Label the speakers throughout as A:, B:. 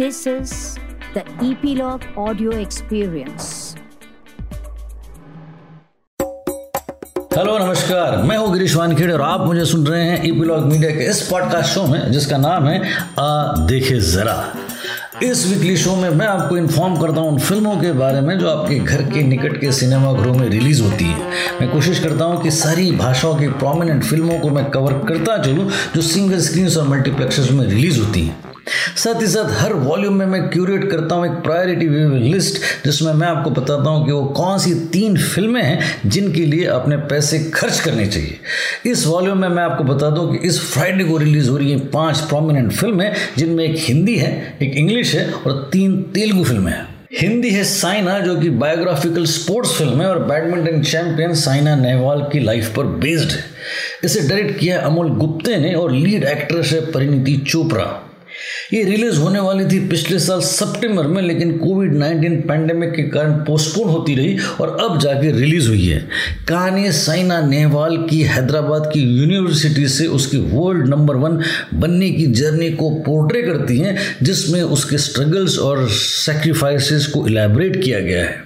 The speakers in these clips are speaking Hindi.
A: This is the Epilogue Audio Experience.
B: Hello नमस्कार। मैं हूँ गिरीश वानखेड़े और आप मुझे सुन रहे हैं ईपीलॉग मीडिया के इस पॉडकास्ट शो में, जिसका नाम है, आ, देखे जरा। इस वीकली शो में मैं आपको इन्फॉर्म करता हूँ उन फ़िल्मों के बारे में जो आपके घर के निकट के सिनेमा सिनेमाघरों में रिलीज़ होती है। मैं कोशिश करता हूँ कि सारी भाषाओं की प्रोमिनेंट फ़िल्मों को मैं कवर करता चलूँ, जो सिंगल स्क्रीन और मल्टीप्लेक्सेस में रिलीज़ होती हैं। साथ ही साथ हर वॉल्यूम में मैं क्यूरेट करता हूँ एक प्रायोरिटी लिस्ट जिसमें मैं आपको बताता हूँ कि वो कौन सी तीन फ़िल्में हैं जिनके लिए अपने पैसे खर्च करने चाहिए। इस वॉल्यूम में मैं आपको बता दूँ कि इस फ्राइडे को रिलीज़ हो रही है पाँच प्रोमिनेंट फ़िल्में जिनमें एक हिंदी है, एक इंग्लिश है और तीन तेलुगु फ़िल्में हैं। हिंदी है साइना, जो कि बायोग्राफिकल स्पोर्ट्स फ़िल्म है और बैडमिंटन चैंपियन साइना नेहवाल की लाइफ पर बेस्ड है। इसे डायरेक्ट किया अमोल गुप्ते ने और लीड एक्ट्रेस है परिणीति चोपड़ा। ये रिलीज़ होने वाली थी पिछले साल सितंबर में, लेकिन कोविड 19 पैंडेमिक के कारण पोस्टपोन होती रही और अब जाके रिलीज़ हुई है। कहानी साइना नेहवाल की हैदराबाद की यूनिवर्सिटी से उसकी वर्ल्ड नंबर वन बनने की जर्नी को पोर्ट्रे करती हैं, जिसमें उसके स्ट्रगल्स और सेक्रीफाइसेस को इलेबरेट किया गया है।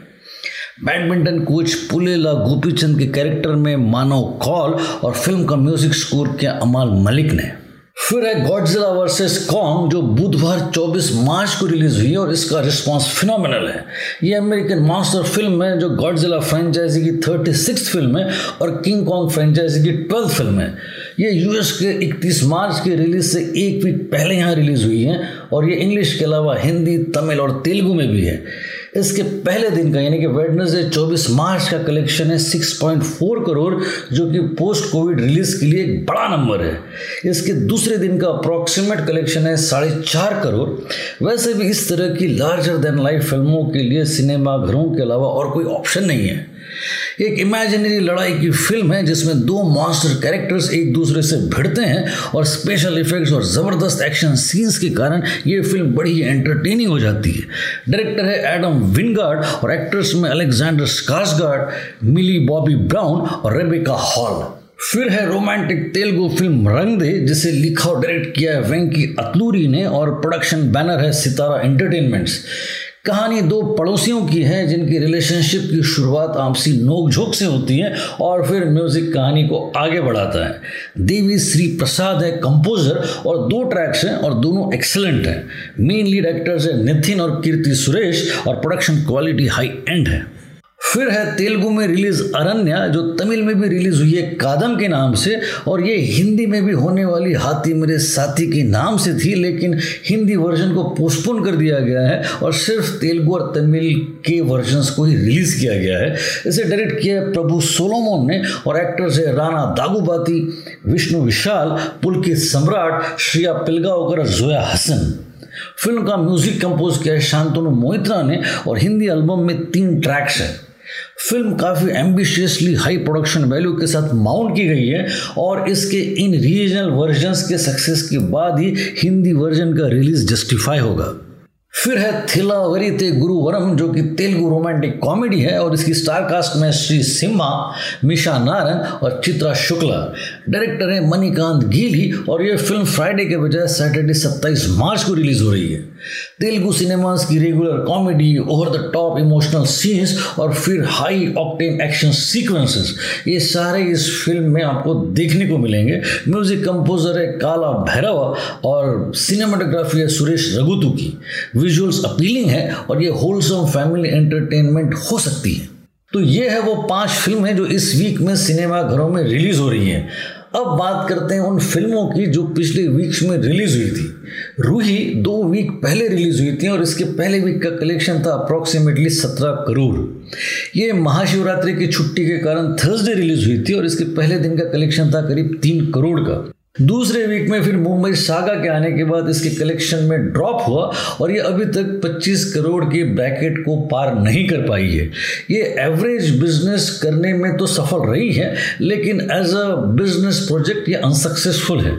B: बैडमिंटन कोच पुलेला गोपीचंद के कैरेक्टर में मानव कॉल और फ़िल्म का म्यूज़िक स्कोर किया अमाल मलिक ने। फिर है गॉडजिला वर्सेस कॉन्ग जो बुधवार 24 मार्च को रिलीज़ हुई और इसका रिस्पांस फिनोमिनल है। ये अमेरिकन मास्टर फ़िल्म है, जो गॉडजिला फ्रेंचाइजी की थर्टी सिक्स फ़िल्म है और किंग कॉन्ग फ्रेंचाइजी की ट्वेल्थ फ़िल्म है। ये यूएस के 31 मार्च के रिलीज़ से एक वीक पहले यहाँ रिलीज़ हुई है और ये इंग्लिश के अलावा हिंदी, तमिल और तेलुगु में भी है। इसके पहले दिन का, यानी कि वेडनेसडे 24 मार्च का कलेक्शन है 6.4 करोड़, जो कि पोस्ट कोविड रिलीज़ के लिए एक बड़ा नंबर है। इसके दूसरे दिन का अप्रॉक्सीमेट कलेक्शन है, साढ़े चार करोड़। वैसे भी इस तरह की लार्जर देन लाइफ फ़िल्मों के लिए सिनेमाघरों के अलावा और कोई ऑप्शन नहीं है। एक इमेजिनरी लड़ाई की फ़िल्म है जिसमें दो मॉन्स्टर कैरेक्टर्स एक दूसरे से भिड़ते हैं और स्पेशल इफेक्ट्स और ज़बरदस्त एक्शन सीन्स के कारण ये फ़िल्म बड़ी ही एंटरटेनिंग हो जाती है। डायरेक्टर है एडम विनगार्ड और एक्ट्रेस में Alexander Skarsgard Millie Bobby Brown और रेबिका हॉल फिर है रोमांटिक तेलुगु फ़िल्म रंग दे जिसे लिखा और डायरेक्ट किया है वेंकी अतलूरी ने और प्रोडक्शन बैनर है सितारा एंटरटेनमेंट्स कहानी दो पड़ोसियों की है जिनकी रिलेशनशिप की शुरुआत आपसी नोकझोंक से होती है और फिर म्यूज़िक कहानी को आगे बढ़ाता है। देवी श्री प्रसाद है कंपोजर और दो ट्रैक्स हैं और दोनों एक्सलेंट हैं। मेनली लीड एक्टर्स है नितिन और कीर्ति सुरेश और प्रोडक्शन क्वालिटी हाई एंड है। फिर है तेलुगु में रिलीज़ अरण्या, जो तमिल में भी रिलीज़ हुई है कादम के नाम से, और ये हिंदी में भी होने वाली हाथी मेरे साथी के नाम से थी, लेकिन हिंदी वर्जन को पोस्टपोन कर दिया गया है, और सिर्फ़ तेलुगु और तमिल के वर्जन्स को ही रिलीज़ किया गया है। इसे डायरेक्ट किया है प्रभु सोलोमोन ने, और एक्टर्स है राणा दागुबाती, विष्णु विशाल, पुलकित सम्राट, श्रिया पिलगावकर जोया हसन। फ़िल्म का म्यूज़िक कंपोज किया है शांतनु मोहित्रा ने, और हिंदी एल्बम में तीन ट्रैक्स हैं। फ़िल्म काफ़ी एम्बिशियसली हाई प्रोडक्शन वैल्यू के साथ माउंट की गई है और इसके इन रीजनल वर्जन्स के सक्सेस के बाद ही हिंदी वर्जन का रिलीज़ जस्टिफाई होगा। फिर है थिला वरीते गुरुवरम, जो कि तेलुगु रोमांटिक कॉमेडी है, और इसकी स्टार कास्ट में श्री सिम्हा, मिशा नारन और चित्रा शुक्ला। डायरेक्टर है मणिकांत गीली और ये फ़िल्म फ्राइडे के बजाय सैटरडे 27 मार्च को रिलीज़ हो रही है। तेलुगु सिनेमास की regular comedy over the top emotional scenes और फिर हाई ऑक्टेन एक्शन सीक्वेंसेस ये सारे इस फ़िल्म में आपको देखने को मिलेंगे। म्यूज़िक कंपोजर है काला भैरव और सिनेमाटोग्राफी है सुरेश रघुतु की। विजुअल्स अपीलिंग है और ये होलसम फैमिली एंटरटेनमेंट हो सकती है। तो ये है वो पाँच फ़िल्में जो इस वीक में सिनेमा घरों में रिलीज़ हो रही हैं। अब बात करते हैं उन फ़िल्मों की जो पिछले वीक्स में रिलीज़ हुई थी। रूही दो वीक पहले रिलीज़ हुई थी और इसके पहले वीक का कलेक्शन था अप्रोक्सीमेटली सत्रह करोड़। ये महाशिवरात्रि की छुट्टी के कारण थर्सडे रिलीज़ हुई थी और इसके पहले दिन का कलेक्शन था करीब तीन करोड़ का। दूसरे वीक में फिर मुंबई सागा के आने के बाद इसके कलेक्शन में ड्रॉप हुआ और ये अभी तक 25 करोड़ के ब्रैकेट को पार नहीं कर पाई है। ये एवरेज बिज़नेस करने में तो सफल रही है, लेकिन एज अ बिज़नेस प्रोजेक्ट ये अनसक्सेसफुल है।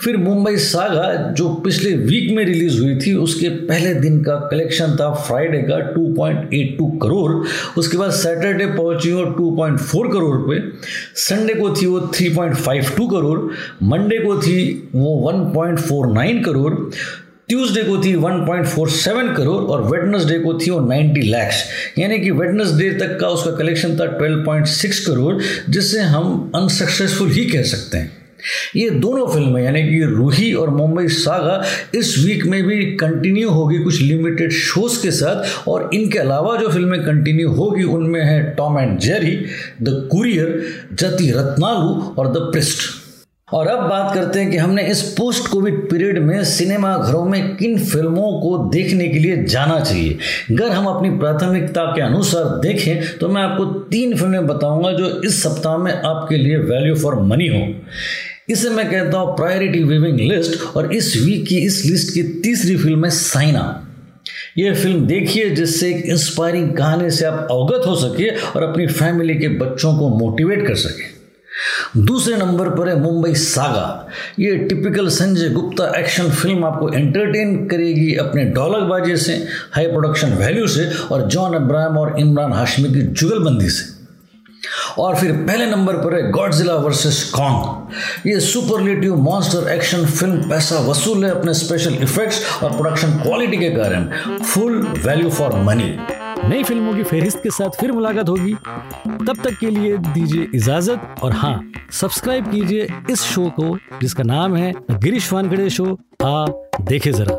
B: फिर मुंबई सागा, जो पिछले वीक में रिलीज़ हुई थी, उसके पहले दिन का कलेक्शन था फ्राइडे का 2.82 करोड़। उसके बाद सैटरडे पहुँची वो 2.4 करोड़ पे। संडे को थी वो 3.52 करोड़। मंडे को थी वो 1.49 करोड़। ट्यूसडे को थी 1.47 करोड़ और वेडनेसडे को थी वो 90 लैक्स यानी कि वेडनेसडे तक का उसका कलेक्शन था 12.6 करोड़, जिसे हम अनसक्सेसफुल ही कह सकते हैं। ये दोनों फ़िल्में, यानी कि रूही और मुंबई सागा, इस वीक में भी कंटिन्यू होगी कुछ लिमिटेड शोज़ के साथ, और इनके अलावा जो फ़िल्में कंटिन्यू होगी, उनमें है Tom and Jerry the courier Jathi Ratnalu और द प्रिस्ट और अब बात करते हैं कि हमने इस पोस्ट कोविड पीरियड में सिनेमा घरों में किन फ़िल्मों को देखने के लिए जाना चाहिए। अगर हम अपनी प्राथमिकता के अनुसार देखें तो मैं आपको तीन फ़िल्में बताऊँगा जो इस सप्ताह में आपके लिए वैल्यू फॉर मनी हो। इसे मैं कहता हूँ प्रायोरिटी विविंग लिस्ट और इस वीक की, इस लिस्ट की तीसरी फ़िल्म है साइना ये फ़िल्म देखिए, जिससे एक इंस्पायरिंग कहानी से आप अवगत हो सके और अपनी फैमिली के बच्चों को मोटिवेट कर सके। दूसरे नंबर पर है मुंबई सागा ये typical Sanjay Gupta action film आपको एंटरटेन करेगी अपने डॉलरबाजी से हाई प्रोडक्शन वैल्यू से और जॉन अब्राहम और इमरान हाशमी की जुगलबंदी से। और फिर पहले नंबर पर है गॉडजिला वर्सेस कॉन्ग ये सुपरलेटिव मॉन्स्टर एक्शन फ़िल्म पैसा वसूल है अपने स्पेशल इफेक्ट्स और प्रोडक्शन क्वालिटी के कारण. फुल वैल्यू फॉर मनी
C: नई फ़िल्मों की फेहरिस्त के साथ फिर मुलाकात होगी. तब तक के लिए दीजिए इजाज़त और हाँ सब्सक्राइब कीजिए इस शो को, जिसका नाम है गिरीश वानखड़े शो आ देखे जरा।